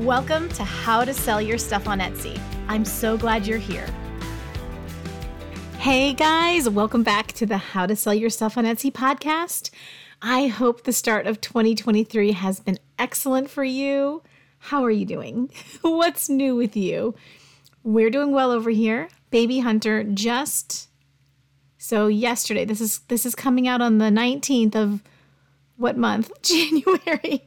Welcome to How to Sell Your Stuff on Etsy. I'm so glad you're here. Hey guys, welcome back to the How to Sell Your Stuff on Etsy podcast. I hope the start of 2023 has been excellent for you. How are you doing? What's new with you? We're doing well over here. Baby Hunter just so yesterday, this is this is coming out on the 19th of what month? January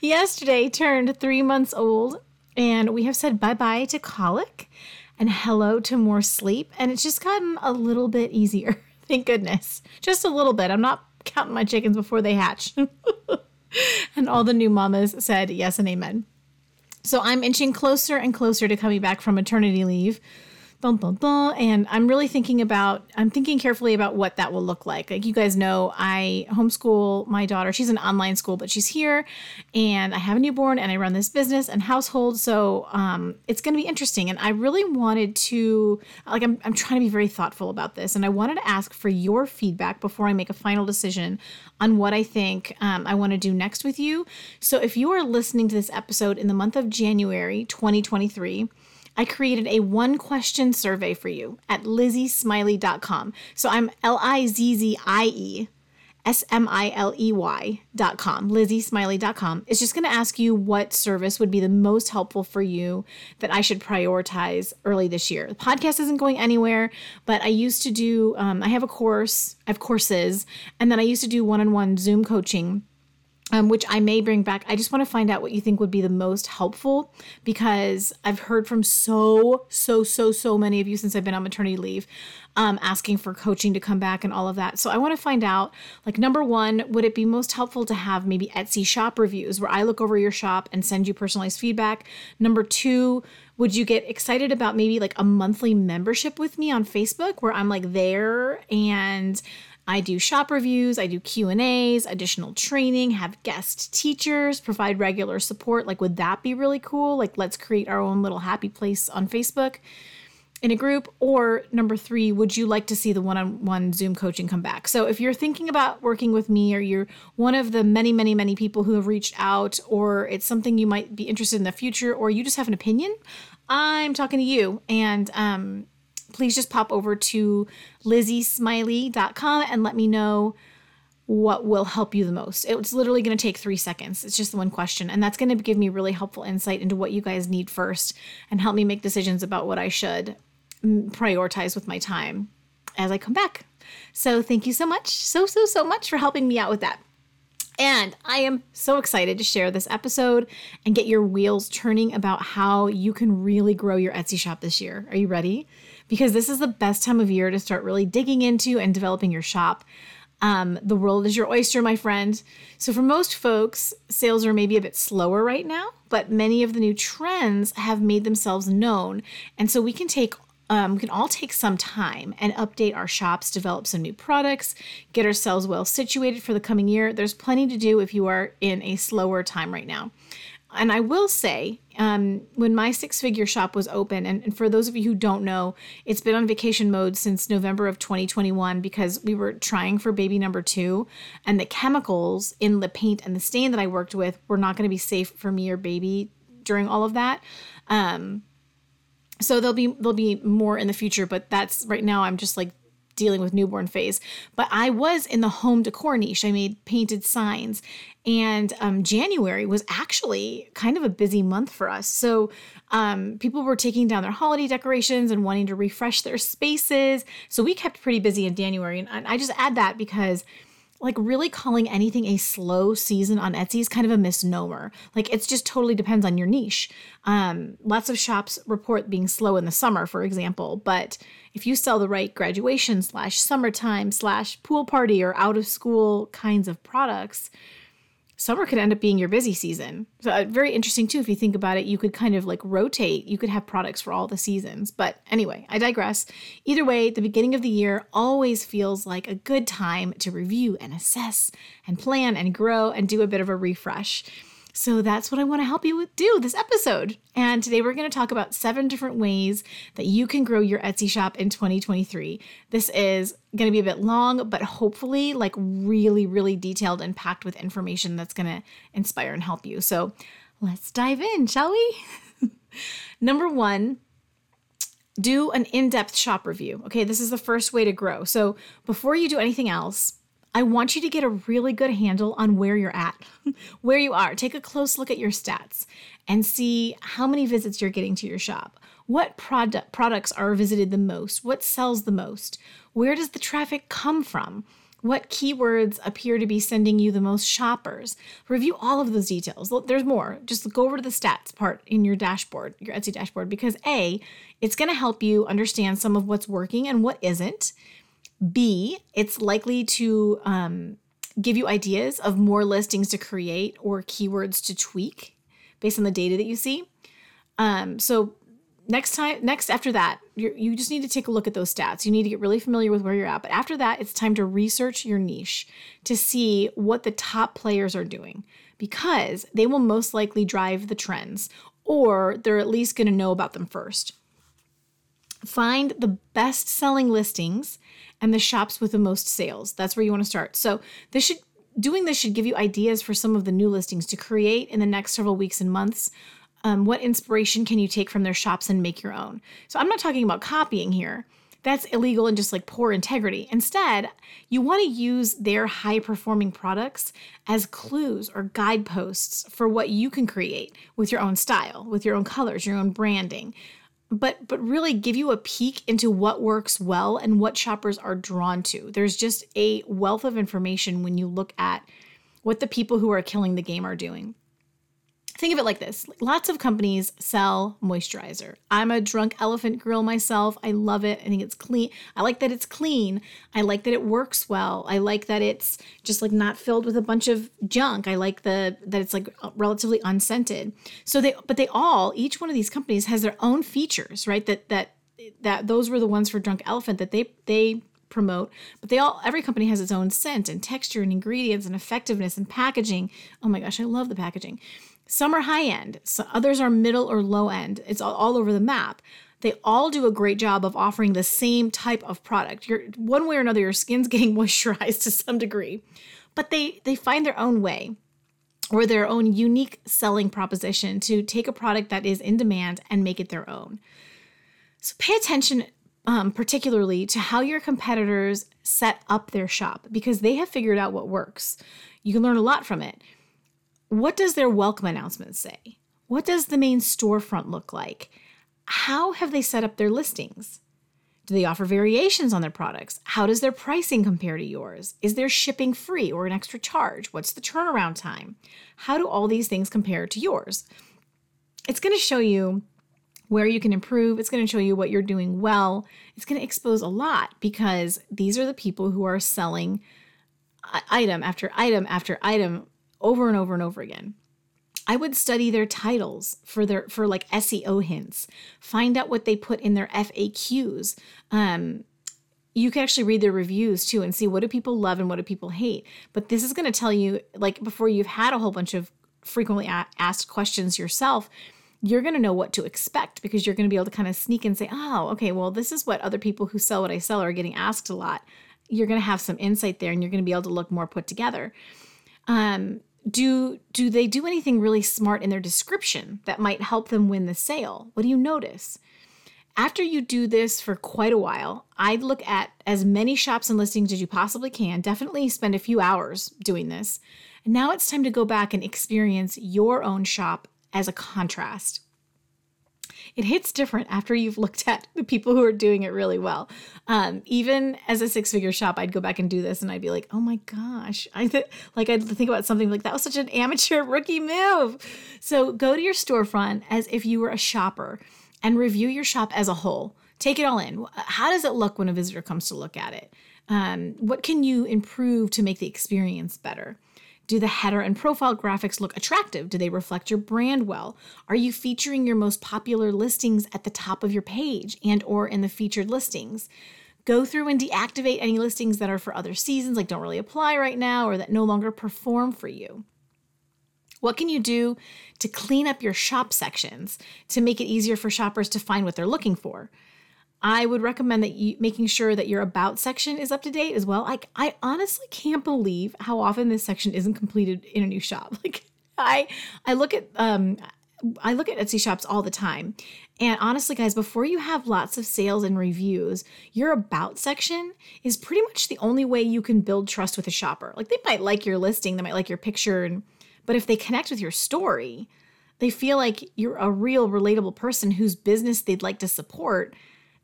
yesterday turned three months old, and we have said bye bye to colic and hello to more sleep. And it's just gotten a little bit easier. Thank goodness. Just a little bit. I'm not counting my chickens before they hatch. and all the new mamas said yes and amen. So I'm inching closer and closer to coming back from maternity leave Dun, dun, dun. And I'm really thinking about, I'm thinking carefully about what that will look like. Like you guys know, I homeschool my daughter. She's an online school, but she's here and I have a newborn and I run this business and household. So um, it's going to be interesting. And I really wanted to, like, I'm, I'm trying to be very thoughtful about this. And I wanted to ask for your feedback before I make a final decision on what I think um, I want to do next with you. So if you are listening to this episode in the month of January 2023, I created a one question survey for you at lizziesmiley.com. So I'm L I Z Z I E S M I L E Y.com, lizziesmiley.com. It's just going to ask you what service would be the most helpful for you that I should prioritize early this year. The podcast isn't going anywhere, but I used to do, um, I have a course, I have courses, and then I used to do one on one Zoom coaching um, which I may bring back. I just want to find out what you think would be the most helpful because I've heard from so, so, so, so many of you since I've been on maternity leave um, asking for coaching to come back and all of that. So I want to find out like, number one, would it be most helpful to have maybe Etsy shop reviews where I look over your shop and send you personalized feedback? Number two, would you get excited about maybe like a monthly membership with me on Facebook where I'm like there and I do shop reviews, I do Q&As, additional training, have guest teachers, provide regular support. Like would that be really cool? Like let's create our own little happy place on Facebook in a group or number 3, would you like to see the one-on-one Zoom coaching come back? So if you're thinking about working with me or you're one of the many many many people who have reached out or it's something you might be interested in the future or you just have an opinion, I'm talking to you and um please just pop over to lizziesmiley.com and let me know what will help you the most. It's literally going to take three seconds. It's just one question. And that's going to give me really helpful insight into what you guys need first and help me make decisions about what I should mm, prioritize with my time as I come back. So thank you so much, so, so, so much for helping me out with that. And I am so excited to share this episode and get your wheels turning about how you can really grow your Etsy shop this year. Are you ready? Because this is the best time of year to start really digging into and developing your shop. Um, the world is your oyster, my friend. So, for most folks, sales are maybe a bit slower right now, but many of the new trends have made themselves known. And so, we can take um, we can all take some time and update our shops, develop some new products, get ourselves well situated for the coming year. There's plenty to do if you are in a slower time right now. And I will say, um, when my six figure shop was open, and, and, for those of you who don't know, it's been on vacation mode since November of 2021 because we were trying for baby number two, and the chemicals in the paint and the stain that I worked with were not going to be safe for me or baby during all of that. Um, so there'll be there'll be more in the future, but that's right now I'm just like dealing with newborn phase. But I was in the home decor niche. I made painted signs. And um, January was actually kind of a busy month for us. So um, people were taking down their holiday decorations and wanting to refresh their spaces. So we kept pretty busy in January. And I just add that because like really calling anything a slow season on Etsy is kind of a misnomer. Like it's just totally depends on your niche. Um, lots of shops report being slow in the summer, for example, but if you sell the right graduation slash summertime slash pool party or out of school kinds of products, summer could end up being your busy season. So uh, very interesting too if you think about it, you could kind of like rotate, you could have products for all the seasons. But anyway, I digress. Either way, the beginning of the year always feels like a good time to review and assess and plan and grow and do a bit of a refresh. So that's what I want to help you with do this episode. And today we're going to talk about seven different ways that you can grow your Etsy shop in 2023. This is going to be a bit long, but hopefully like really really detailed and packed with information that's going to inspire and help you. So let's dive in, shall we? Number 1, do an in-depth shop review. Okay, this is the first way to grow. So before you do anything else, I want you to get a really good handle on where you're at, where you are. Take a close look at your stats and see how many visits you're getting to your shop. What product products are visited the most? What sells the most? Where does the traffic come from? What keywords appear to be sending you the most shoppers? Review all of those details. There's more. Just go over to the stats part in your dashboard, your Etsy dashboard, because A, it's going to help you understand some of what's working and what isn't. B, it's likely to um, give you ideas of more listings to create or keywords to tweak based on the data that you see. Um, so next time, next after that, you just need to take a look at those stats. You need to get really familiar with where you're at. But after that, it's time to research your niche to see what the top players are doing because they will most likely drive the trends or they're at least going to know about them first. Find the best selling listings and the shops with the most sales. That's where you want to start. So this should doing this should give you ideas for some of the new listings to create in the next several weeks and months. Um, what inspiration can you take from their shops and make your own? So I'm not talking about copying here. That's illegal and just like poor integrity. Instead, you want to use their high performing products as clues or guideposts for what you can create with your own style, with your own colors, your own branding but but really give you a peek into what works well and what shoppers are drawn to. There's just a wealth of information when you look at what the people who are killing the game are doing think of it like this lots of companies sell moisturizer. I'm a drunk elephant girl myself. I love it. I think it's clean. I like that it's clean. I like that it works well. I like that it's just like not filled with a bunch of junk. I like the that it's like relatively unscented. So they but they all each one of these companies has their own features, right? That that that those were the ones for drunk elephant that they they promote, but they all every company has its own scent and texture and ingredients and effectiveness and packaging. Oh my gosh, I love the packaging. Some are high end, so others are middle or low end. It's all, all over the map. They all do a great job of offering the same type of product. You're, one way or another, your skin's getting moisturized to some degree, but they they find their own way or their own unique selling proposition to take a product that is in demand and make it their own. So pay attention um, particularly to how your competitors set up their shop because they have figured out what works. You can learn a lot from it. What does their welcome announcement say? What does the main storefront look like? How have they set up their listings? Do they offer variations on their products? How does their pricing compare to yours? Is their shipping free or an extra charge? What's the turnaround time? How do all these things compare to yours? It's going to show you where you can improve. It's going to show you what you're doing well. It's going to expose a lot because these are the people who are selling item after item after item over and over and over again. I would study their titles for their for like SEO hints. Find out what they put in their FAQs. Um, you can actually read their reviews too and see what do people love and what do people hate. But this is going to tell you like before you've had a whole bunch of frequently asked questions yourself, you're going to know what to expect because you're going to be able to kind of sneak and say, "Oh, okay, well this is what other people who sell what I sell are getting asked a lot." You're going to have some insight there and you're going to be able to look more put together. Um, do do they do anything really smart in their description that might help them win the sale what do you notice After you do this for quite a while, I'd look at as many shops and listings as you possibly can. Definitely spend a few hours doing this. And now it's time to go back and experience your own shop as a contrast it hits different after you've looked at the people who are doing it really well. Um, even as a six figure shop, I'd go back and do this and I'd be like, oh my gosh. I th- like I'd think about something like that was such an amateur rookie move. So go to your storefront as if you were a shopper and review your shop as a whole. Take it all in. How does it look when a visitor comes to look at it? Um, what can you improve to make the experience better? Do the header and profile graphics look attractive? Do they reflect your brand well? Are you featuring your most popular listings at the top of your page and or in the featured listings? Go through and deactivate any listings that are for other seasons like don't really apply right now or that no longer perform for you. What can you do to clean up your shop sections to make it easier for shoppers to find what they're looking for? I would recommend that you making sure that your about section is up to date as well. Like I honestly can't believe how often this section isn't completed in a new shop. Like I I look at um I look at Etsy shops all the time. And honestly, guys, before you have lots of sales and reviews, your about section is pretty much the only way you can build trust with a shopper. Like they might like your listing, they might like your picture, and but if they connect with your story, they feel like you're a real relatable person whose business they'd like to support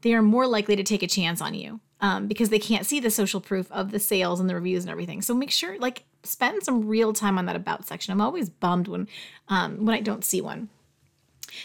they are more likely to take a chance on you um, because they can't see the social proof of the sales and the reviews and everything. So make sure, like, spend some real time on that about section. I'm always bummed when um, when I don't see one.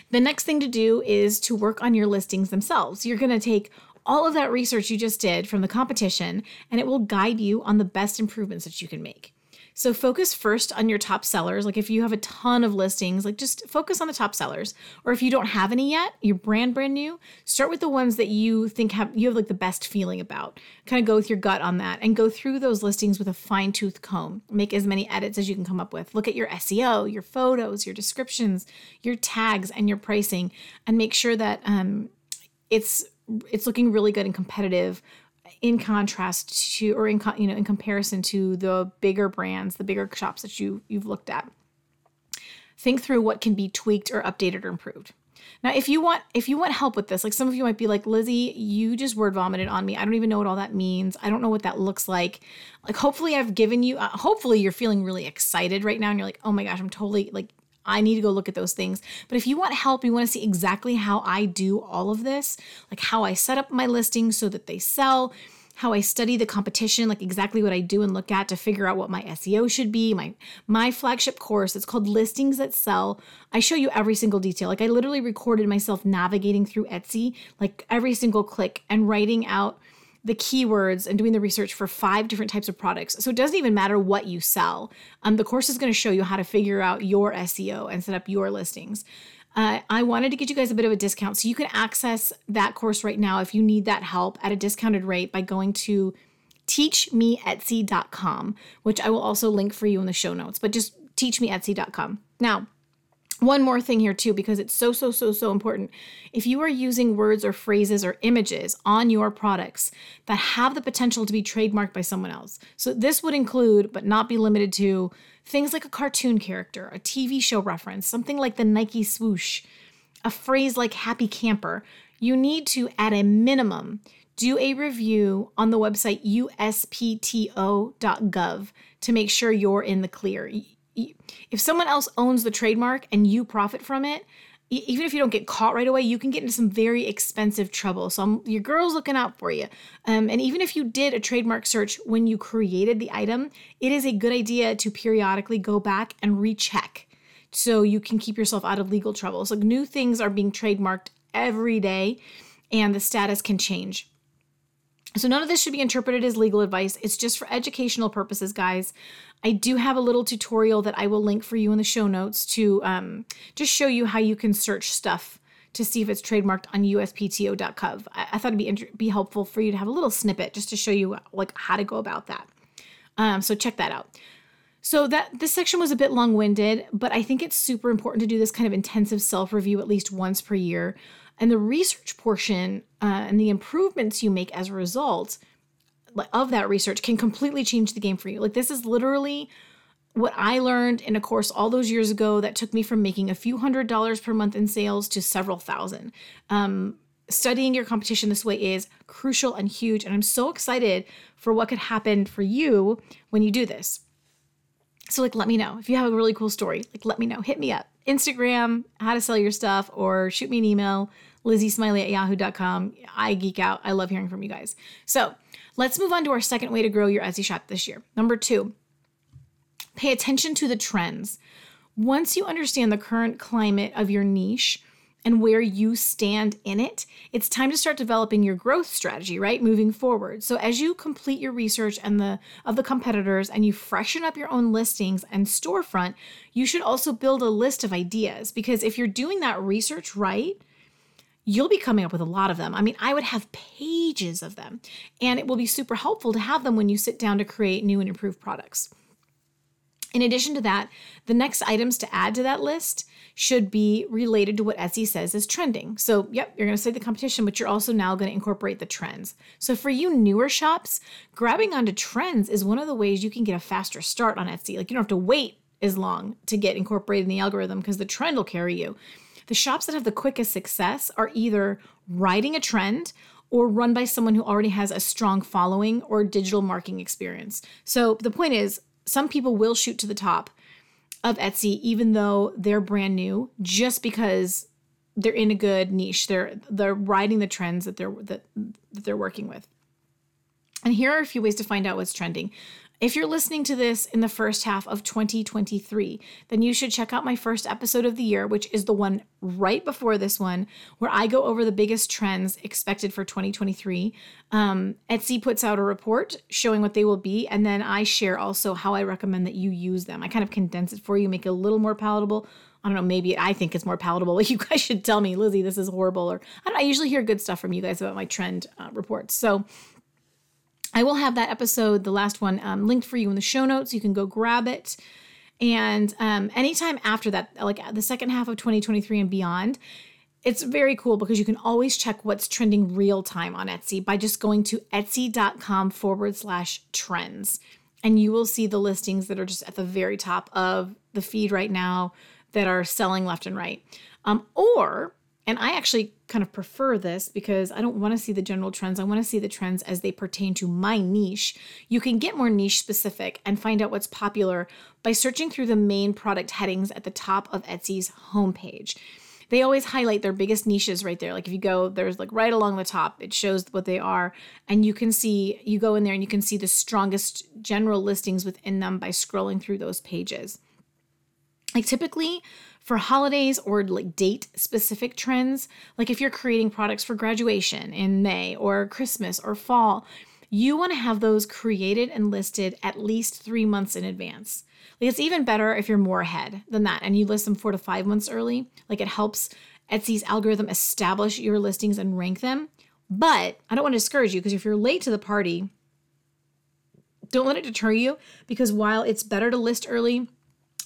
The next thing to do is to work on your listings themselves. You're going to take all of that research you just did from the competition and it will guide you on the best improvements that you can make. So focus first on your top sellers. Like if you have a ton of listings, like just focus on the top sellers. Or if you don't have any yet, you're brand brand new, start with the ones that you think have you have like the best feeling about. Kind of go with your gut on that and go through those listings with a fine-tooth comb. Make as many edits as you can come up with. Look at your SEO, your photos, your descriptions, your tags and your pricing and make sure that um it's it's looking really good and competitive in contrast to or in you know in comparison to the bigger brands the bigger shops that you you've looked at. Think through what can be tweaked or updated or improved. Now if you want if you want help with this like some of you might be like lizzie you just word vomited on me. I don't even know what all that means. I don't know what that looks like. Like hopefully i've given you uh, hopefully you're feeling really excited right now and you're like oh my gosh i'm totally like I need to go look at those things. But if you want help, you want to see exactly how I do all of this, like how I set up my listings so that they sell, how I study the competition, like exactly what I do and look at to figure out what my SEO should be. My my flagship course, it's called Listings That Sell. I show you every single detail. Like I literally recorded myself navigating through Etsy, like every single click and writing out the keywords and doing the research for five different types of products. So it doesn't even matter what you sell. Um, the course is going to show you how to figure out your SEO and set up your listings. Uh, I wanted to get you guys a bit of a discount. So you can access that course right now if you need that help at a discounted rate by going to teachmeetsy.com, which I will also link for you in the show notes, but just teachmeetsy.com. Now, one more thing here, too, because it's so, so, so, so important. If you are using words or phrases or images on your products that have the potential to be trademarked by someone else, so this would include, but not be limited to, things like a cartoon character, a TV show reference, something like the Nike swoosh, a phrase like happy camper, you need to, at a minimum, do a review on the website uspto.gov to make sure you're in the clear if someone else owns the trademark and you profit from it, even if you don't get caught right away, you can get into some very expensive trouble. So I'm, your girl's looking out for you. Um, and even if you did a trademark search when you created the item, it is a good idea to periodically go back and recheck so you can keep yourself out of legal trouble. So new things are being trademarked every day and the status can change. So none of this should be interpreted as legal advice. It's just for educational purposes, guys. I do have a little tutorial that I will link for you in the show notes to um, just show you how you can search stuff to see if it's trademarked on uspto.gov. I, I thought it'd be inter- be helpful for you to have a little snippet just to show you like how to go about that. Um, so check that out. So that this section was a bit long-winded, but I think it's super important to do this kind of intensive self-review at least once per year. And the research portion uh, and the improvements you make as a result of that research can completely change the game for you. Like this is literally what I learned in a course all those years ago that took me from making a few hundred dollars per month in sales to several thousand. Um, studying your competition this way is crucial and huge. And I'm so excited for what could happen for you when you do this. So, like, let me know if you have a really cool story. Like, let me know. Hit me up. Instagram, how to sell your stuff, or shoot me an email, lizziesmiley at yahoo.com. I geek out. I love hearing from you guys. So, let's move on to our second way to grow your Etsy shop this year. Number two, pay attention to the trends. Once you understand the current climate of your niche, and where you stand in it, it's time to start developing your growth strategy, right? Moving forward. So as you complete your research and the of the competitors and you freshen up your own listings and storefront, you should also build a list of ideas because if you're doing that research right, you'll be coming up with a lot of them. I mean, I would have pages of them, and it will be super helpful to have them when you sit down to create new and improved products. In addition to that, the next items to add to that list should be related to what Etsy says is trending. So, yep, you're going to say the competition, but you're also now going to incorporate the trends. So, for you newer shops, grabbing onto trends is one of the ways you can get a faster start on Etsy. Like, you don't have to wait as long to get incorporated in the algorithm because the trend will carry you. The shops that have the quickest success are either riding a trend or run by someone who already has a strong following or digital marketing experience. So, the point is, some people will shoot to the top of Etsy, even though they're brand new, just because they're in a good niche. They're they're riding the trends that they're that, that they're working with. And here are a few ways to find out what's trending. If you're listening to this in the first half of 2023, then you should check out my first episode of the year, which is the one right before this one, where I go over the biggest trends expected for 2023. Um, Etsy puts out a report showing what they will be, and then I share also how I recommend that you use them. I kind of condense it for you, make it a little more palatable. I don't know, maybe I think it's more palatable. You guys should tell me, Lizzie, this is horrible. Or I, I usually hear good stuff from you guys about my trend uh, reports. So I will have that episode, the last one, um, linked for you in the show notes. You can go grab it. And um, anytime after that, like the second half of 2023 and beyond, it's very cool because you can always check what's trending real time on Etsy by just going to etsy.com forward slash trends. And you will see the listings that are just at the very top of the feed right now that are selling left and right. Um, or and I actually kind of prefer this because I don't want to see the general trends. I want to see the trends as they pertain to my niche. You can get more niche specific and find out what's popular by searching through the main product headings at the top of Etsy's homepage. They always highlight their biggest niches right there. Like if you go, there's like right along the top, it shows what they are. And you can see, you go in there and you can see the strongest general listings within them by scrolling through those pages. Like typically, for holidays or like date specific trends, like if you're creating products for graduation in May or Christmas or fall, you want to have those created and listed at least three months in advance. Like it's even better if you're more ahead than that and you list them four to five months early. Like it helps Etsy's algorithm establish your listings and rank them. But I don't want to discourage you because if you're late to the party, don't let it deter you because while it's better to list early,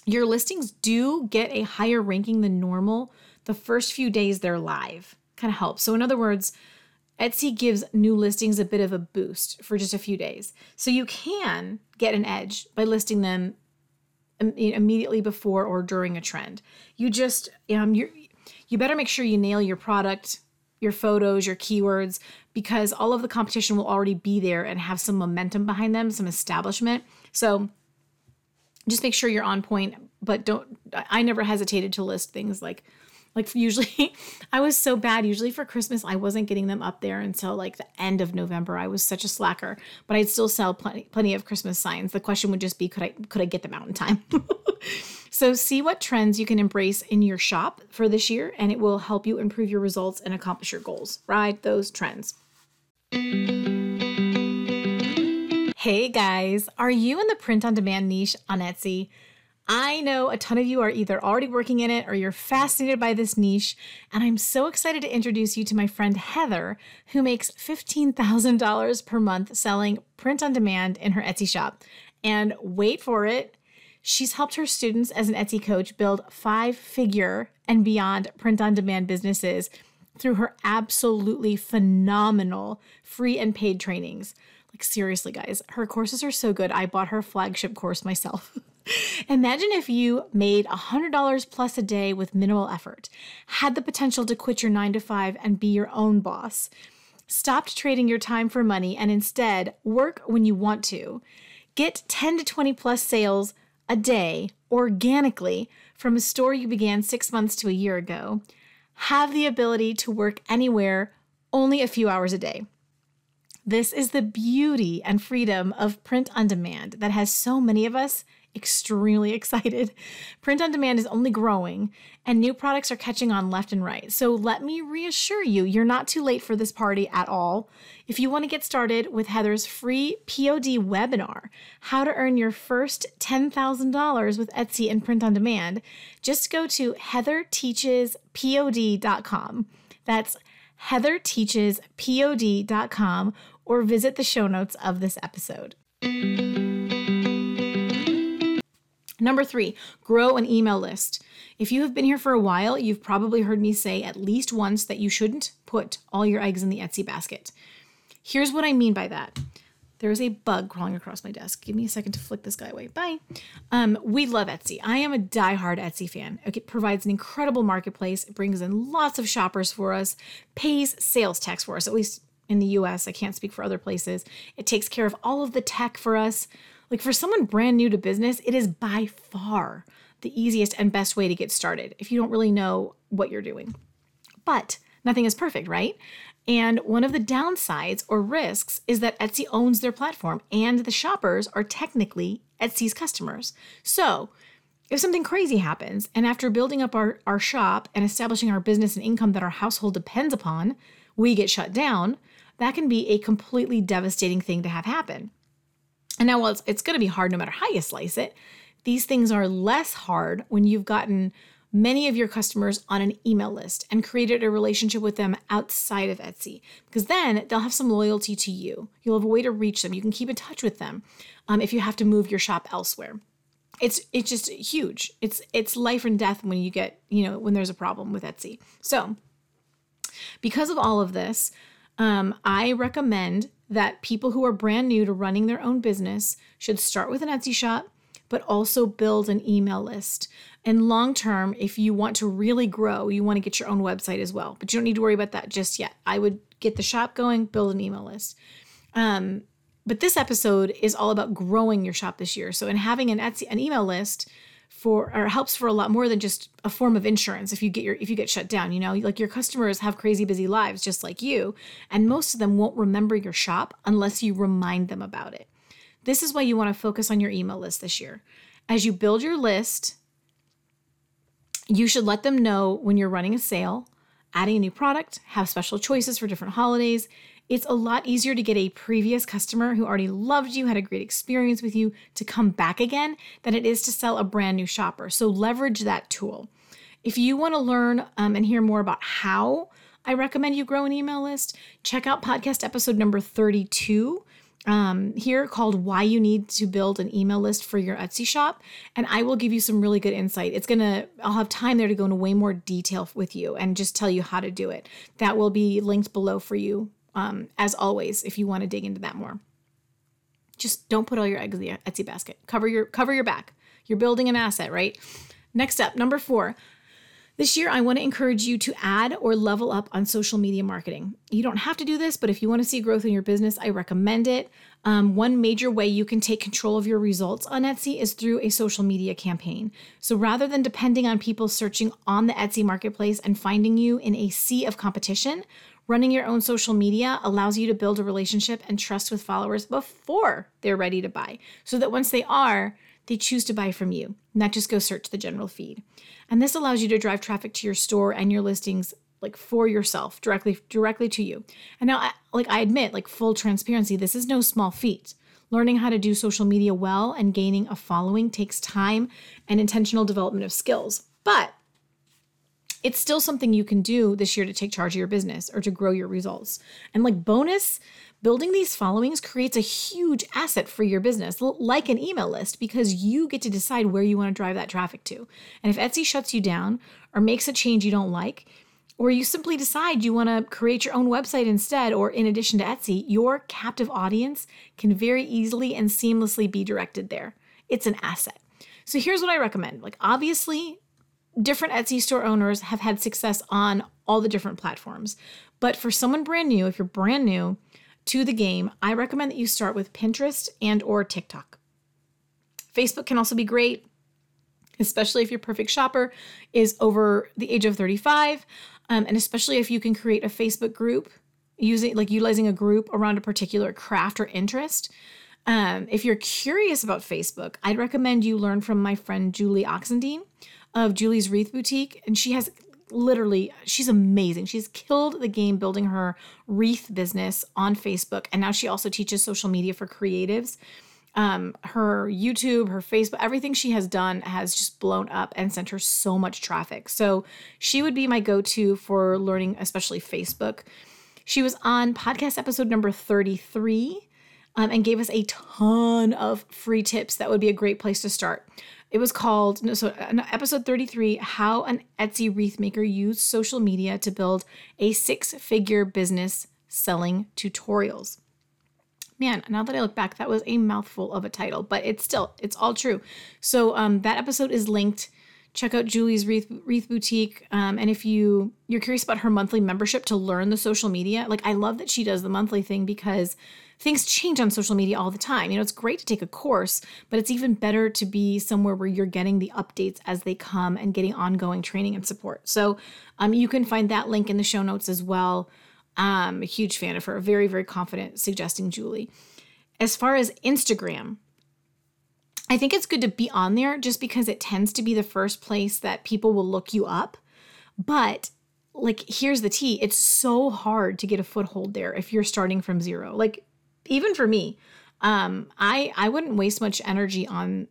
your listings do get a higher ranking than normal the first few days they're live. Kind of helps. So, in other words, Etsy gives new listings a bit of a boost for just a few days. So, you can get an edge by listing them immediately before or during a trend. You just, um, you you better make sure you nail your product, your photos, your keywords, because all of the competition will already be there and have some momentum behind them, some establishment. So, just make sure you're on point but don't i never hesitated to list things like like usually i was so bad. Usually for christmas i wasn't getting them up there until like the end of november. I was such a slacker but i'd still sell plenty, plenty of christmas signs. The question would just be could i could i get them out in time? So see what trends you can embrace in your shop for this year and it will help you improve your results and accomplish your goals. Ride those trends Hey guys, are you in the print on demand niche on Etsy? I know a ton of you are either already working in it or you're fascinated by this niche, and I'm so excited to introduce you to my friend Heather, who makes $15,000 per month selling print on demand in her Etsy shop. And wait for it, she's helped her students as an Etsy coach build five figure and beyond print on demand businesses through her absolutely phenomenal free and paid trainings. Like, seriously, guys, her courses are so good. I bought her flagship course myself. Imagine if you made $100 plus a day with minimal effort, had the potential to quit your nine to five and be your own boss, stopped trading your time for money, and instead work when you want to. Get 10 to 20 plus sales a day organically from a store you began six months to a year ago. Have the ability to work anywhere, only a few hours a day. This is the beauty and freedom of print on demand that has so many of us extremely excited. Print on demand is only growing and new products are catching on left and right. So let me reassure you, you're not too late for this party at all. If you want to get started with Heather's free POD webinar, How to Earn Your First $10,000 with Etsy and Print on Demand, just go to heatherteachespod.com. That's heatherteachespod.com or visit the show notes of this episode. Number three, grow an email list. If you have been here for a while, you've probably heard me say at least once that you shouldn't put all your eggs in the Etsy basket. Here's what I mean by that. There is a bug crawling across my desk. Give me a second to flick this guy away. Bye. Um, we love Etsy. I am a die-hard Etsy fan. It provides an incredible marketplace. It brings in lots of shoppers for us, pays sales tax for us, at least in the US. I can't speak for other places. It takes care of all of the tech for us. Like for someone brand new to business, it is by far the easiest and best way to get started if you don't really know what you're doing. But nothing is perfect, right? And one of the downsides or risks is that Etsy owns their platform and the shoppers are technically Etsy's customers. So, if something crazy happens, and after building up our, our shop and establishing our business and income that our household depends upon, we get shut down, that can be a completely devastating thing to have happen. And now, while it's, it's going to be hard no matter how you slice it, these things are less hard when you've gotten many of your customers on an email list and created a relationship with them outside of Etsy, because then they'll have some loyalty to you. You'll have a way to reach them. You can keep in touch with them um, if you have to move your shop elsewhere. It's it's just huge. It's it's life and death when you get you know when there's a problem with Etsy. So because of all of this, um, I recommend that people who are brand new to running their own business should start with an Etsy shop, but also build an email list. And long term, if you want to really grow, you want to get your own website as well. But you don't need to worry about that just yet. I would get the shop going, build an email list. Um, but this episode is all about growing your shop this year. So, in having an Etsy an email list, for or helps for a lot more than just a form of insurance if you get your if you get shut down you know? Like your customers have crazy busy lives just like you and most of them won't remember your shop unless you remind them about it. This is why you want to focus on your email list this year. As you build your list you should let them know when you're running a sale adding a new product have special choices for different holidays it's a lot easier to get a previous customer who already loved you, had a great experience with you, to come back again than it is to sell a brand new shopper. So leverage that tool. If you want to learn um, and hear more about how I recommend you grow an email list, check out podcast episode number 32 um, here called Why You Need to Build an Email List for Your Etsy Shop. And I will give you some really good insight. It's going to, I'll have time there to go into way more detail with you and just tell you how to do it. That will be linked below for you um, as always, if you want to dig into that more, just don't put all your eggs in the Etsy basket. Cover your cover your back. You're building an asset, right? Next up, number four. This year, I want to encourage you to add or level up on social media marketing. You don't have to do this, but if you want to see growth in your business, I recommend it. Um, one major way you can take control of your results on Etsy is through a social media campaign. So rather than depending on people searching on the Etsy marketplace and finding you in a sea of competition, Running your own social media allows you to build a relationship and trust with followers before they're ready to buy, so that once they are, they choose to buy from you, not just go search the general feed. And this allows you to drive traffic to your store and your listings like for yourself directly directly to you. And now like I admit like full transparency, this is no small feat. Learning how to do social media well and gaining a following takes time and intentional development of skills. But it's still something you can do this year to take charge of your business or to grow your results. And like bonus, building these followings creates a huge asset for your business, like an email list, because you get to decide where you want to drive that traffic to. And if Etsy shuts you down or makes a change you don't like, or you simply decide you want to create your own website instead, or in addition to Etsy, your captive audience can very easily and seamlessly be directed there. It's an asset. So here's what I recommend. Like obviously, different Etsy store owners have had success on all the different platforms. But for someone brand new, if you're brand new to the game, I recommend that you start with Pinterest and or TikTok. Facebook can also be great, especially if your perfect shopper is over the age of 35, um, and especially if you can create a Facebook group using like utilizing a group around a particular craft or interest. Um, if you're curious about Facebook, I'd recommend you learn from my friend Julie Oxendine of Julie's Wreath Boutique, and she has literally she's amazing. She's killed the game building her wreath business on Facebook, and now she also teaches social media for creatives. Um, her YouTube, her Facebook, everything she has done has just blown up and sent her so much traffic. So she would be my go-to for learning, especially Facebook. She was on podcast episode number 33 um, and gave us a ton of free tips. That would be a great place to start. It was called, so episode 33 How an Etsy Wreath Maker Used Social Media to Build a Six Figure Business Selling Tutorials. Man, now that I look back, that was a mouthful of a title, but it's still, it's all true. So um, that episode is linked check out Julie's Wreath, Wreath Boutique. Um, and if you you're curious about her monthly membership to learn the social media, like I love that she does the monthly thing because things change on social media all the time. You know, it's great to take a course, but it's even better to be somewhere where you're getting the updates as they come and getting ongoing training and support. So um, you can find that link in the show notes as well. Um, a huge fan of her, very, very confident suggesting Julie. As far as Instagram, I think it's good to be on there just because it tends to be the first place that people will look you up. But like here's the tea, it's so hard to get a foothold there if you're starting from zero. Like even for me, um I I wouldn't waste much energy on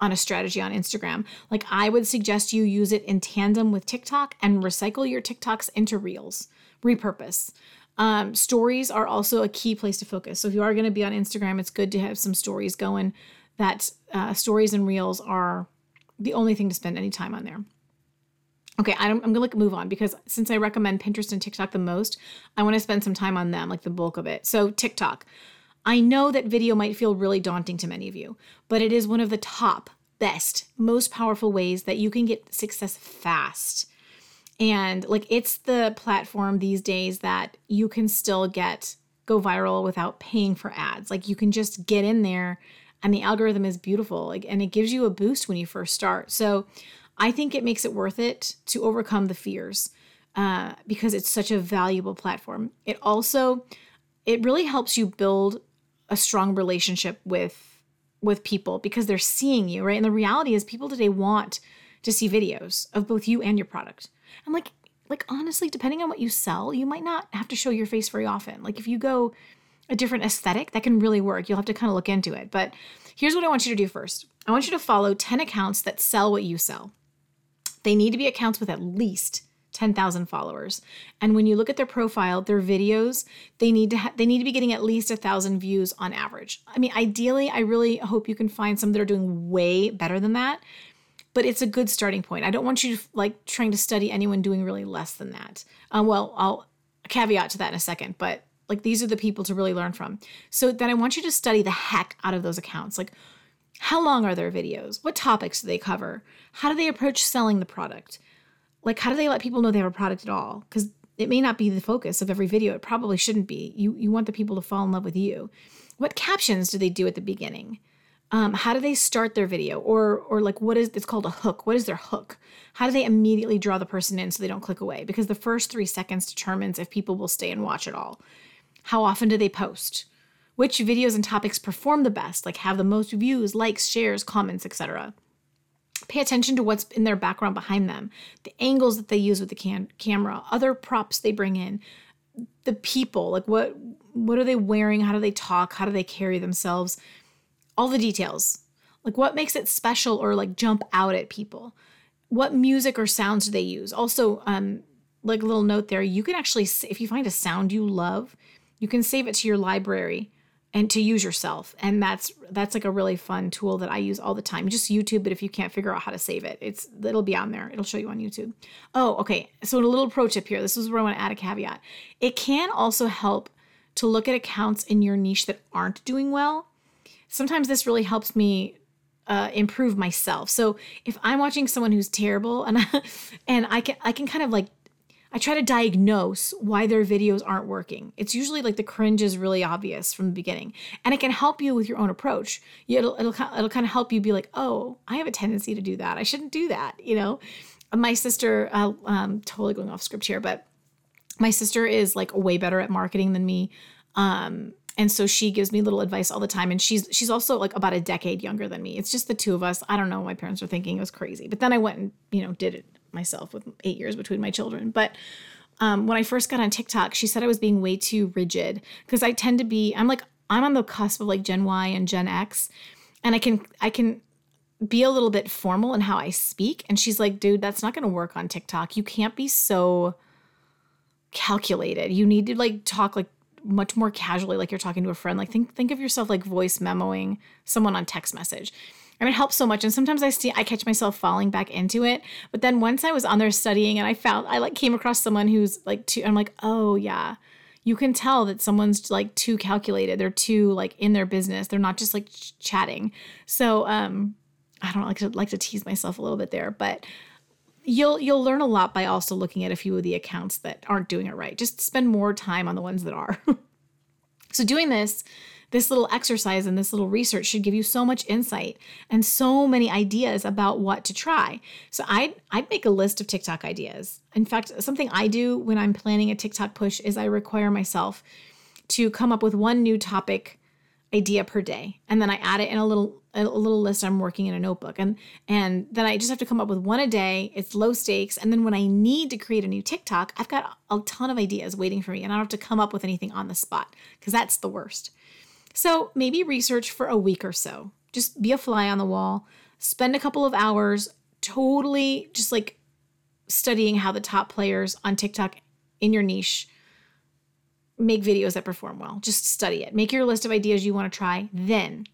on a strategy on Instagram. Like I would suggest you use it in tandem with TikTok and recycle your TikToks into reels, repurpose. Um, stories are also a key place to focus. So if you are going to be on Instagram, it's good to have some stories going that uh, stories and reels are the only thing to spend any time on there. Okay, I'm, I'm gonna move on because since I recommend Pinterest and TikTok the most, I want to spend some time on them, like the bulk of it. So, TikTok. I know that video might feel really daunting to many of you, but it is one of the top, best, most powerful ways that you can get success fast. And like it's the platform these days that you can still get go viral without paying for ads. Like you can just get in there and the algorithm is beautiful like, and it gives you a boost when you first start so i think it makes it worth it to overcome the fears uh, because it's such a valuable platform it also it really helps you build a strong relationship with with people because they're seeing you right and the reality is people today want to see videos of both you and your product and like like honestly depending on what you sell you might not have to show your face very often like if you go a different aesthetic, that can really work. You'll have to kind of look into it. But here's what I want you to do first I want you to follow 10 accounts that sell what you sell. They need to be accounts with at least 10,000 followers. And when you look at their profile, their videos, they need to ha- they need to be getting at least a 1,000 views on average. I mean, ideally, I really hope you can find some that are doing way better than that. But it's a good starting point. I don't want you to like trying to study anyone doing really less than that. Um, well, I'll caveat to that in a second, but like these are the people to really learn from. So then I want you to study the heck out of those accounts. Like how long are their videos? What topics do they cover? How do they approach selling the product? Like how do they let people know they have a product at all? Cuz it may not be the focus of every video. It probably shouldn't be. You you want the people to fall in love with you. What captions do they do at the beginning? Um, how do they start their video or or like what is it's called a hook what is their hook how do they immediately draw the person in so they don't click away because the first three seconds determines if people will stay and watch it all how often do they post? Which videos and topics perform the best, like have the most views, likes, shares, comments, etc. Pay attention to what's in their background behind them, the angles that they use with the can- camera, other props they bring in, the people, like what what are they wearing, how do they talk, how do they carry themselves, all the details. Like what makes it special or like jump out at people? What music or sounds do they use? Also, um, like a little note there, you can actually, if you find a sound you love, you can save it to your library and to use yourself. And that's that's like a really fun tool that i use all the time. Just youtube but if you can't figure out how to save it. It's it'll be on there. It'll show you on youtube. Oh okay. So a little pro tip here. This is where i want to add a caveat. It can also help to look at accounts in your niche that aren't doing well. Sometimes this really helps me uh, improve myself. So if I'm watching someone who's terrible and and I can I can kind of like I try to diagnose why their videos aren't working. It's usually like the cringe is really obvious from the beginning, and it can help you with your own approach. It'll it'll it'll kind of help you be like, oh, I have a tendency to do that. I shouldn't do that. You know, my sister, uh, um, totally going off script here, but my sister is like way better at marketing than me. Um, and so she gives me little advice all the time and she's she's also like about a decade younger than me it's just the two of us i don't know my parents were thinking it was crazy but then i went and you know did it myself with eight years between my children. But um, when i first got on tiktok she said i was being way too rigid because i tend to be i'm like i'm on the cusp of like gen y and gen x and i can i can be a little bit formal in how i speak. And she's like dude that's not going to work on tiktok. You can't be so calculated. You need to like talk like much more casually like you're talking to a friend. Like think think of yourself like voice memoing someone on text message and it helps so much. And sometimes i see i catch myself falling back into it. But then once i was on there studying and i found i like came across someone who's like too i'm like oh yeah. You can tell that someone's like too calculated. They're too like in their business. They're not just like ch- chatting. So um i don't like to like to tease myself a little bit there. But you'll you'll learn a lot by also looking at a few of the accounts that aren't doing it right. Just spend more time on the ones that are. so doing this this little exercise and this little research should give you so much insight and so many ideas about what to try. So I'd I'd make a list of TikTok ideas. In fact, something I do when I'm planning a TikTok push is I require myself to come up with one new topic idea per day and then I add it in a little a little list I'm working in a notebook and and then I just have to come up with one a day. It's low stakes and then when I need to create a new TikTok, I've got a ton of ideas waiting for me and I don't have to come up with anything on the spot because that's the worst. So, maybe research for a week or so. Just be a fly on the wall. Spend a couple of hours totally just like studying how the top players on TikTok in your niche make videos that perform well. Just study it. Make your list of ideas you want to try. Then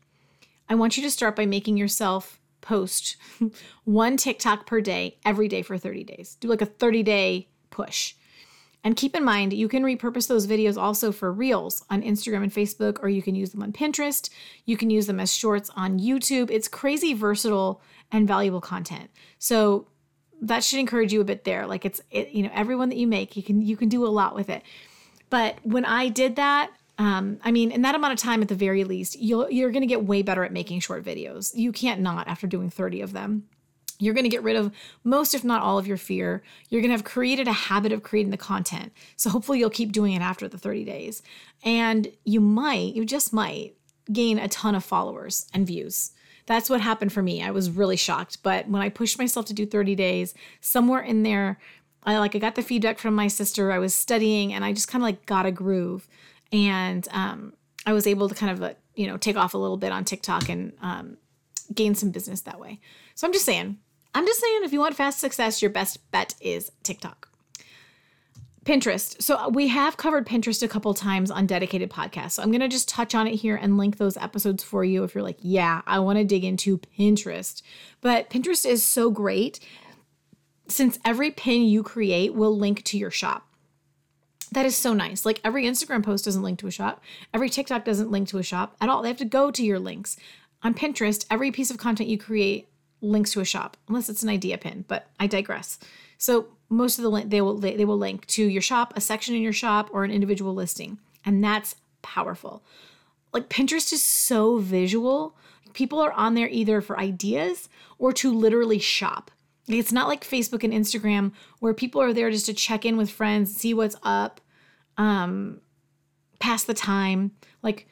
I want you to start by making yourself post one TikTok per day every day for 30 days. Do like a 30 day push. And keep in mind, you can repurpose those videos also for reels on Instagram and Facebook, or you can use them on Pinterest. You can use them as shorts on YouTube. It's crazy versatile and valuable content. So that should encourage you a bit there. Like it's, it, you know, everyone that you make, you can you can do a lot with it. But when I did that, um, I mean, in that amount of time, at the very least, you'll, you're going to get way better at making short videos. You can't not after doing 30 of them. You're going to get rid of most, if not all, of your fear. You're going to have created a habit of creating the content. So hopefully, you'll keep doing it after the 30 days. And you might, you just might, gain a ton of followers and views. That's what happened for me. I was really shocked. But when I pushed myself to do 30 days, somewhere in there, I like I got the feedback from my sister. I was studying and I just kind of like got a groove and um, I was able to kind of uh, you know take off a little bit on TikTok and um, gain some business that way. So I'm just saying, I'm just saying, if you want fast success, your best bet is TikTok. Pinterest. So uh, we have covered Pinterest a couple times on dedicated podcasts. So I'm going to just touch on it here and link those episodes for you if you're like, yeah, I want to dig into Pinterest. But Pinterest is so great since every pin you create will link to your shop. That is so nice. Like every Instagram post doesn't link to a shop, every TikTok doesn't link to a shop at all. They have to go to your links. On Pinterest, every piece of content you create links to a shop, unless it's an idea pin, but I digress. So most of the link they will they will link to your shop, a section in your shop, or an individual listing, and that's powerful. Like Pinterest is so visual. People are on there either for ideas or to literally shop. It's not like Facebook and Instagram where people are there just to check in with friends, see what's up, um, pass the time. Like,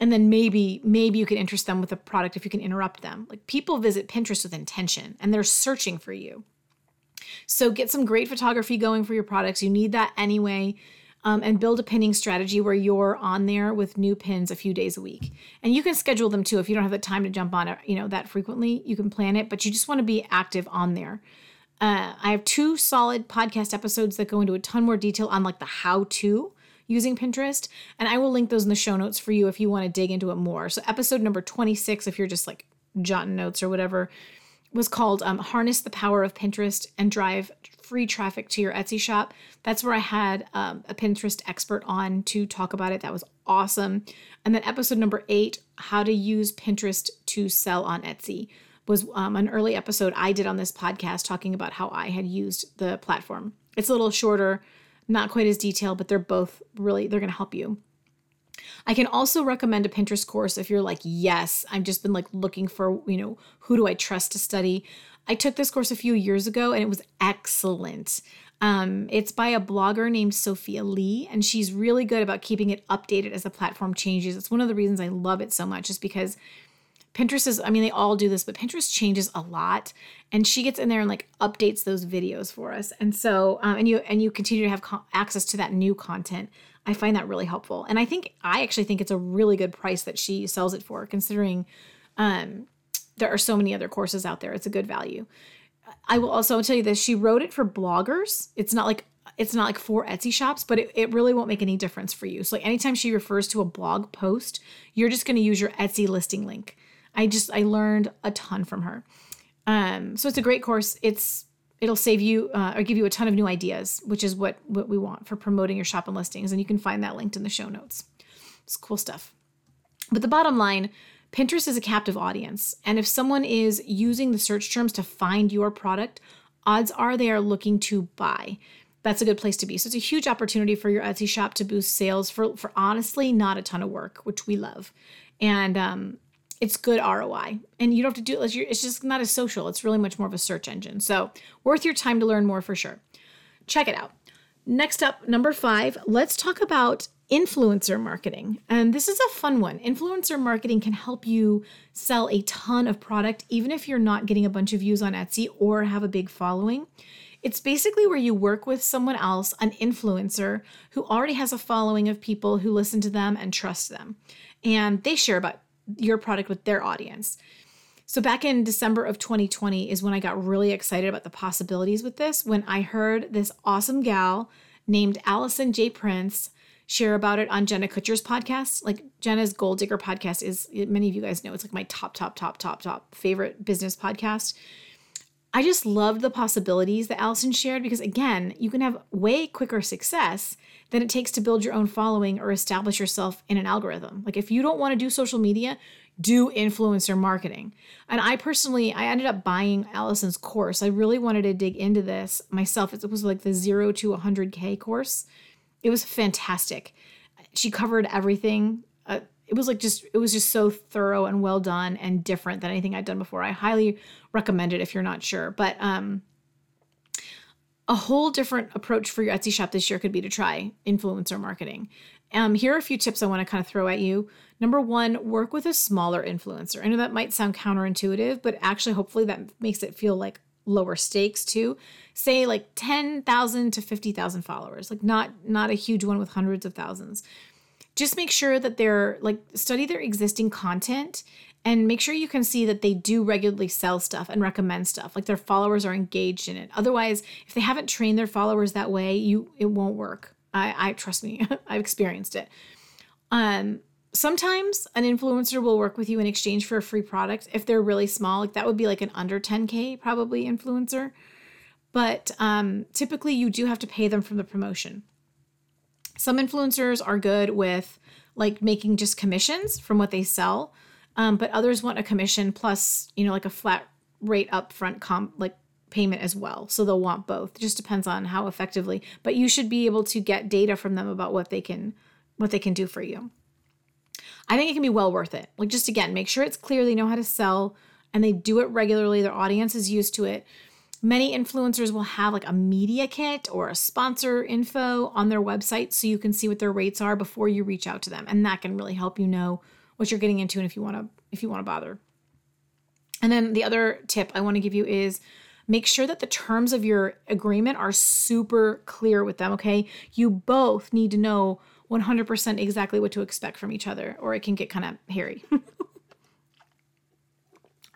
and then maybe maybe you can interest them with a product if you can interrupt them. Like people visit Pinterest with intention and they're searching for you. So get some great photography going for your products. You need that anyway um, and build a pinning strategy where you're on there with new pins a few days a week. And you can schedule them too if you don't have the time to jump on it, you know, that frequently. You can plan it, but you just want to be active on there. Uh, I have two solid podcast episodes that go into a ton more detail on like the how to using Pinterest, and I will link those in the show notes for you if you want to dig into it more. So episode number 26, if you're just like jotting notes or whatever, was called um, Harness the Power of Pinterest and Drive Free Traffic to Your Etsy Shop. That's where I had um, a Pinterest expert on to talk about it. That was awesome. And then episode number eight how to use Pinterest to sell on Etsy was um, an early episode I did on this podcast talking about how I had used the platform. It's a little shorter, not quite as detailed, but they're both really they're going to help you. I can also recommend a Pinterest course if you're like, yes, I've just been like looking for, you know, who do I trust to study? I took this course a few years ago and it was excellent. Um, it's by a blogger named Sophia Lee, and she's really good about keeping it updated as the platform changes. It's one of the reasons I love it so much, is because Pinterest is, I mean, they all do this, but Pinterest changes a lot, and she gets in there and like updates those videos for us. And so, um, and you and you continue to have co- access to that new content. I find that really helpful, and I think I actually think it's a really good price that she sells it for, considering um, there are so many other courses out there. It's a good value. I will also tell you this: she wrote it for bloggers. It's not like it's not like for Etsy shops, but it, it really won't make any difference for you. So like anytime she refers to a blog post, you're just going to use your Etsy listing link. I just I learned a ton from her. Um, so it's a great course. It's it'll save you uh, or give you a ton of new ideas, which is what what we want for promoting your shop and listings. And you can find that linked in the show notes. It's cool stuff. But the bottom line, Pinterest is a captive audience, and if someone is using the search terms to find your product, odds are they are looking to buy. That's a good place to be. So it's a huge opportunity for your Etsy shop to boost sales for for honestly not a ton of work, which we love. And um, it's good ROI. And you don't have to do it. It's just not as social. It's really much more of a search engine. So worth your time to learn more for sure. Check it out. Next up, number five, let's talk about influencer marketing. And this is a fun one. Influencer marketing can help you sell a ton of product, even if you're not getting a bunch of views on Etsy or have a big following. It's basically where you work with someone else, an influencer who already has a following of people who listen to them and trust them. And they share about your product with their audience. So back in December of 2020 is when I got really excited about the possibilities with this when I heard this awesome gal named Allison J. Prince share about it on Jenna Kutcher's podcast. Like Jenna's Goal Digger podcast is many of you guys know it's like my top top top top top favorite business podcast. I just loved the possibilities that Allison shared because again, you can have way quicker success than it takes to build your own following or establish yourself in an algorithm. Like if you don't want to do social media, do influencer marketing. And I personally, I ended up buying Allison's course. I really wanted to dig into this myself. It was like the 0 to 100k course. It was fantastic. She covered everything. It was like just it was just so thorough and well done and different than anything I'd done before. I highly recommend it if you're not sure. But um a whole different approach for your Etsy shop this year could be to try influencer marketing. Um, here are a few tips I want to kind of throw at you. Number one, work with a smaller influencer. I know that might sound counterintuitive, but actually, hopefully, that makes it feel like lower stakes too. Say like 10,000 to 50,000 followers, like not not a huge one with hundreds of thousands. Just make sure that they're like study their existing content and make sure you can see that they do regularly sell stuff and recommend stuff like their followers are engaged in it. Otherwise if they haven't trained their followers that way you it won't work. I i trust me i've experienced it. Um sometimes an influencer will work with you in exchange for a free product if they're really small like that would be like an under 10k probably influencer. But um, typically you do have to pay them from the promotion some influencers are good with like making just commissions from what they sell um, but others want a commission plus, you know, like a flat rate upfront comp like payment as well. So they'll want both. It just depends on how effectively. But you should be able to get data from them about what they can what they can do for you. I think it can be well worth it. Like just again, make sure it's clear they know how to sell and they do it regularly. Their audience is used to it. Many influencers will have like a media kit or a sponsor info on their website so you can see what their rates are before you reach out to them. And that can really help you know what you're getting into and if you want to if you want to bother. And then the other tip I want to give you is make sure that the terms of your agreement are super clear with them, okay? You both need to know 100% exactly what to expect from each other or it can get kind of hairy.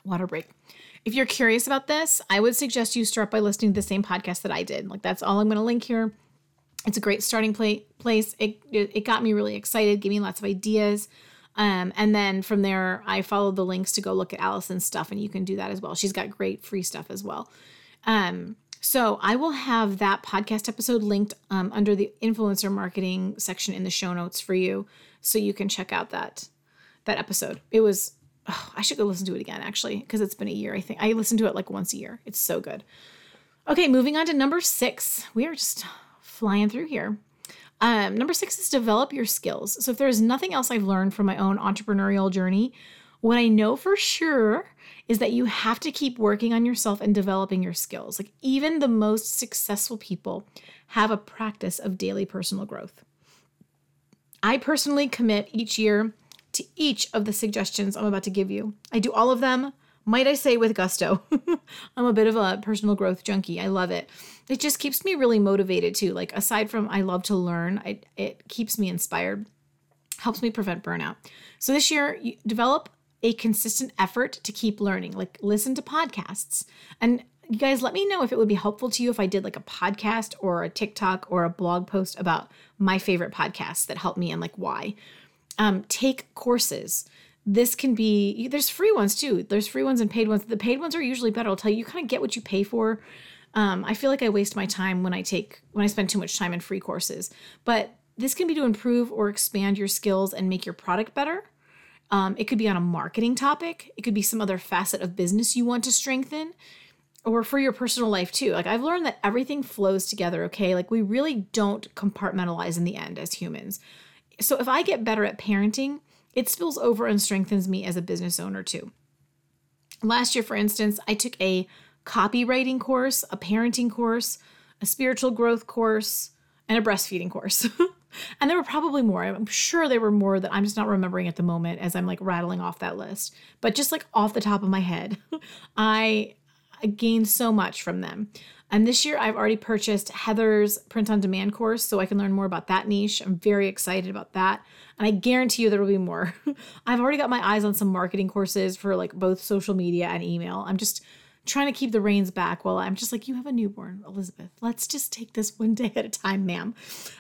Water break. If you're curious about this, I would suggest you start by listening to the same podcast that I did. Like that's all I'm going to link here. It's a great starting place. It, it, it got me really excited, gave me lots of ideas. Um, and then from there, I followed the links to go look at Allison's stuff, and you can do that as well. She's got great free stuff as well. Um, so I will have that podcast episode linked um, under the influencer marketing section in the show notes for you, so you can check out that that episode. It was, oh, I should go listen to it again actually, because it's been a year. I think I listen to it like once a year. It's so good. Okay, moving on to number six. We are just flying through here. Um, number six is develop your skills. So, if there's nothing else I've learned from my own entrepreneurial journey, what I know for sure is that you have to keep working on yourself and developing your skills. Like, even the most successful people have a practice of daily personal growth. I personally commit each year to each of the suggestions I'm about to give you. I do all of them, might I say, with gusto. I'm a bit of a personal growth junkie. I love it. It just keeps me really motivated too. Like, aside from I love to learn, I, it keeps me inspired, helps me prevent burnout. So, this year, develop a consistent effort to keep learning. Like, listen to podcasts. And you guys let me know if it would be helpful to you if I did like a podcast or a TikTok or a blog post about my favorite podcasts that helped me and like why. Um, take courses. This can be, there's free ones too. There's free ones and paid ones. The paid ones are usually better. I'll tell you, you kind of get what you pay for. Um, I feel like I waste my time when I take, when I spend too much time in free courses. But this can be to improve or expand your skills and make your product better. Um, it could be on a marketing topic, it could be some other facet of business you want to strengthen or for your personal life too. Like I've learned that everything flows together, okay? Like we really don't compartmentalize in the end as humans. So if I get better at parenting, it spills over and strengthens me as a business owner too. Last year, for instance, I took a copywriting course, a parenting course, a spiritual growth course, and a breastfeeding course. and there were probably more. I'm sure there were more that I'm just not remembering at the moment as I'm like rattling off that list. But just like off the top of my head, I gained so much from them. And this year, I've already purchased Heather's print on demand course so I can learn more about that niche. I'm very excited about that. And I guarantee you there will be more. I've already got my eyes on some marketing courses for like both social media and email. I'm just trying to keep the reins back while I'm just like, you have a newborn, Elizabeth. Let's just take this one day at a time, ma'am.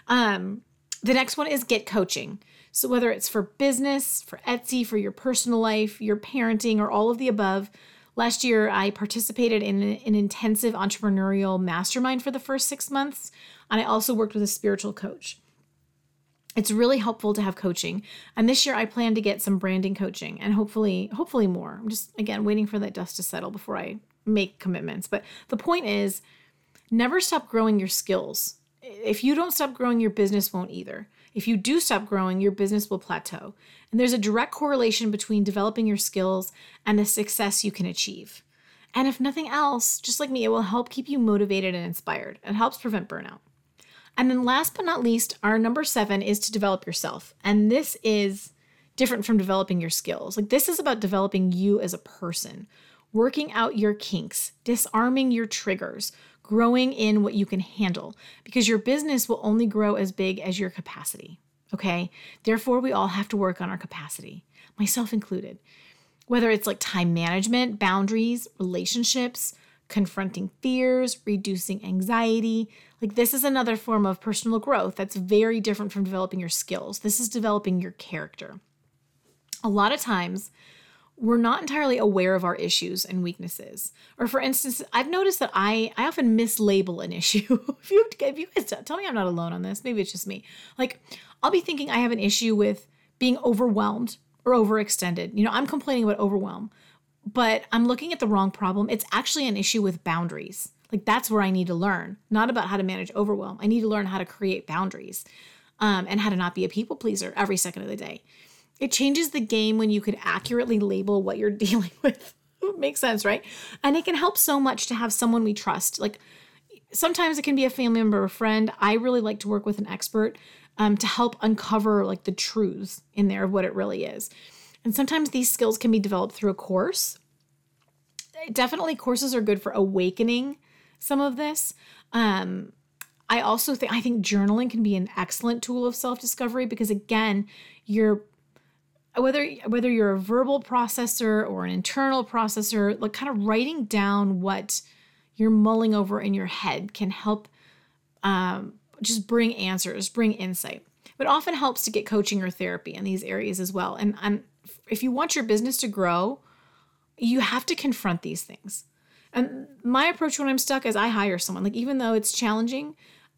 Um, the next one is get coaching. So, whether it's for business, for Etsy, for your personal life, your parenting, or all of the above, Last year, I participated in an intensive entrepreneurial mastermind for the first six months, and I also worked with a spiritual coach. It's really helpful to have coaching. And this year I plan to get some branding coaching and hopefully hopefully more. I'm just again waiting for that dust to settle before I make commitments. But the point is never stop growing your skills. If you don't stop growing your business won't either. If you do stop growing, your business will plateau. And there's a direct correlation between developing your skills and the success you can achieve. And if nothing else, just like me, it will help keep you motivated and inspired. It helps prevent burnout. And then last but not least, our number seven is to develop yourself. And this is different from developing your skills. Like, this is about developing you as a person, working out your kinks, disarming your triggers, growing in what you can handle, because your business will only grow as big as your capacity. Okay. Therefore, we all have to work on our capacity, myself included. Whether it's like time management, boundaries, relationships, confronting fears, reducing anxiety. Like, this is another form of personal growth that's very different from developing your skills. This is developing your character. A lot of times, we're not entirely aware of our issues and weaknesses. Or for instance, I've noticed that I I often mislabel an issue. if you if you guys tell me I'm not alone on this, maybe it's just me. Like I'll be thinking I have an issue with being overwhelmed or overextended. You know, I'm complaining about overwhelm, but I'm looking at the wrong problem. It's actually an issue with boundaries. Like that's where I need to learn, not about how to manage overwhelm. I need to learn how to create boundaries um, and how to not be a people pleaser every second of the day. It changes the game when you can accurately label what you're dealing with. Makes sense, right? And it can help so much to have someone we trust. Like sometimes it can be a family member or a friend. I really like to work with an expert um, to help uncover like the truths in there of what it really is. And sometimes these skills can be developed through a course. Definitely, courses are good for awakening some of this. Um, I also think I think journaling can be an excellent tool of self discovery because again, you're whether whether you're a verbal processor or an internal processor, like kind of writing down what you're mulling over in your head can help um, just bring answers, bring insight. But often helps to get coaching or therapy in these areas as well. And, and if you want your business to grow, you have to confront these things. And my approach when I'm stuck is I hire someone. Like even though it's challenging,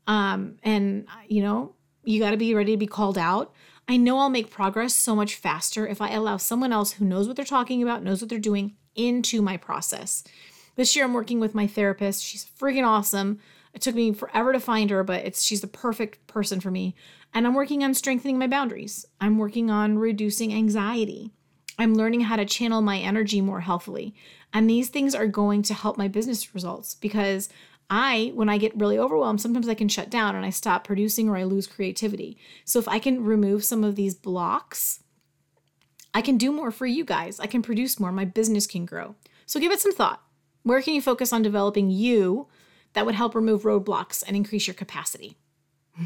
um, and you know you got to be ready to be called out. I know I'll make progress so much faster if I allow someone else who knows what they're talking about, knows what they're doing, into my process. This year I'm working with my therapist. She's freaking awesome. It took me forever to find her, but it's she's the perfect person for me. And I'm working on strengthening my boundaries. I'm working on reducing anxiety. I'm learning how to channel my energy more healthily. And these things are going to help my business results because I, when I get really overwhelmed, sometimes I can shut down and I stop producing or I lose creativity. So if I can remove some of these blocks, I can do more for you guys. I can produce more. My business can grow. So give it some thought. Where can you focus on developing you that would help remove roadblocks and increase your capacity?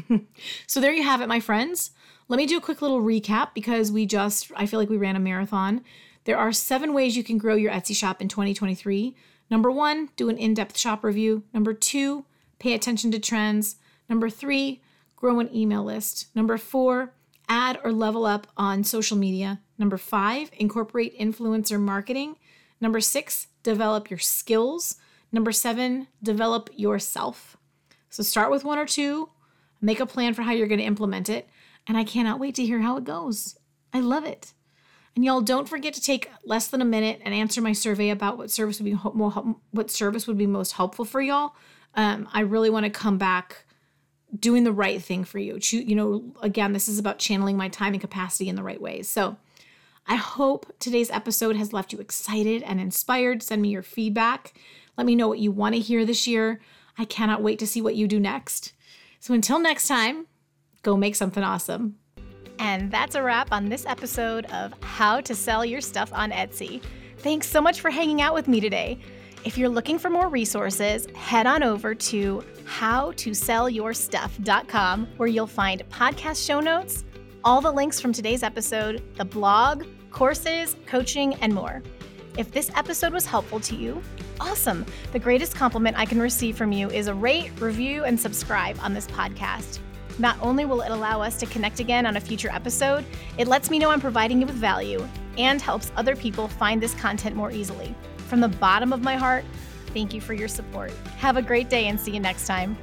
so there you have it, my friends. Let me do a quick little recap because we just, I feel like we ran a marathon. There are seven ways you can grow your Etsy shop in 2023. Number one, do an in depth shop review. Number two, pay attention to trends. Number three, grow an email list. Number four, add or level up on social media. Number five, incorporate influencer marketing. Number six, develop your skills. Number seven, develop yourself. So start with one or two, make a plan for how you're going to implement it, and I cannot wait to hear how it goes. I love it. And y'all don't forget to take less than a minute and answer my survey about what service would be what service would be most helpful for y'all. Um, I really want to come back doing the right thing for you. You know, again, this is about channeling my time and capacity in the right ways. So, I hope today's episode has left you excited and inspired. Send me your feedback. Let me know what you want to hear this year. I cannot wait to see what you do next. So until next time, go make something awesome. And that's a wrap on this episode of How to Sell Your Stuff on Etsy. Thanks so much for hanging out with me today. If you're looking for more resources, head on over to howtosellyourstuff.com where you'll find podcast show notes, all the links from today's episode, the blog, courses, coaching, and more. If this episode was helpful to you, awesome. The greatest compliment I can receive from you is a rate, review, and subscribe on this podcast. Not only will it allow us to connect again on a future episode, it lets me know I'm providing you with value and helps other people find this content more easily. From the bottom of my heart, thank you for your support. Have a great day and see you next time.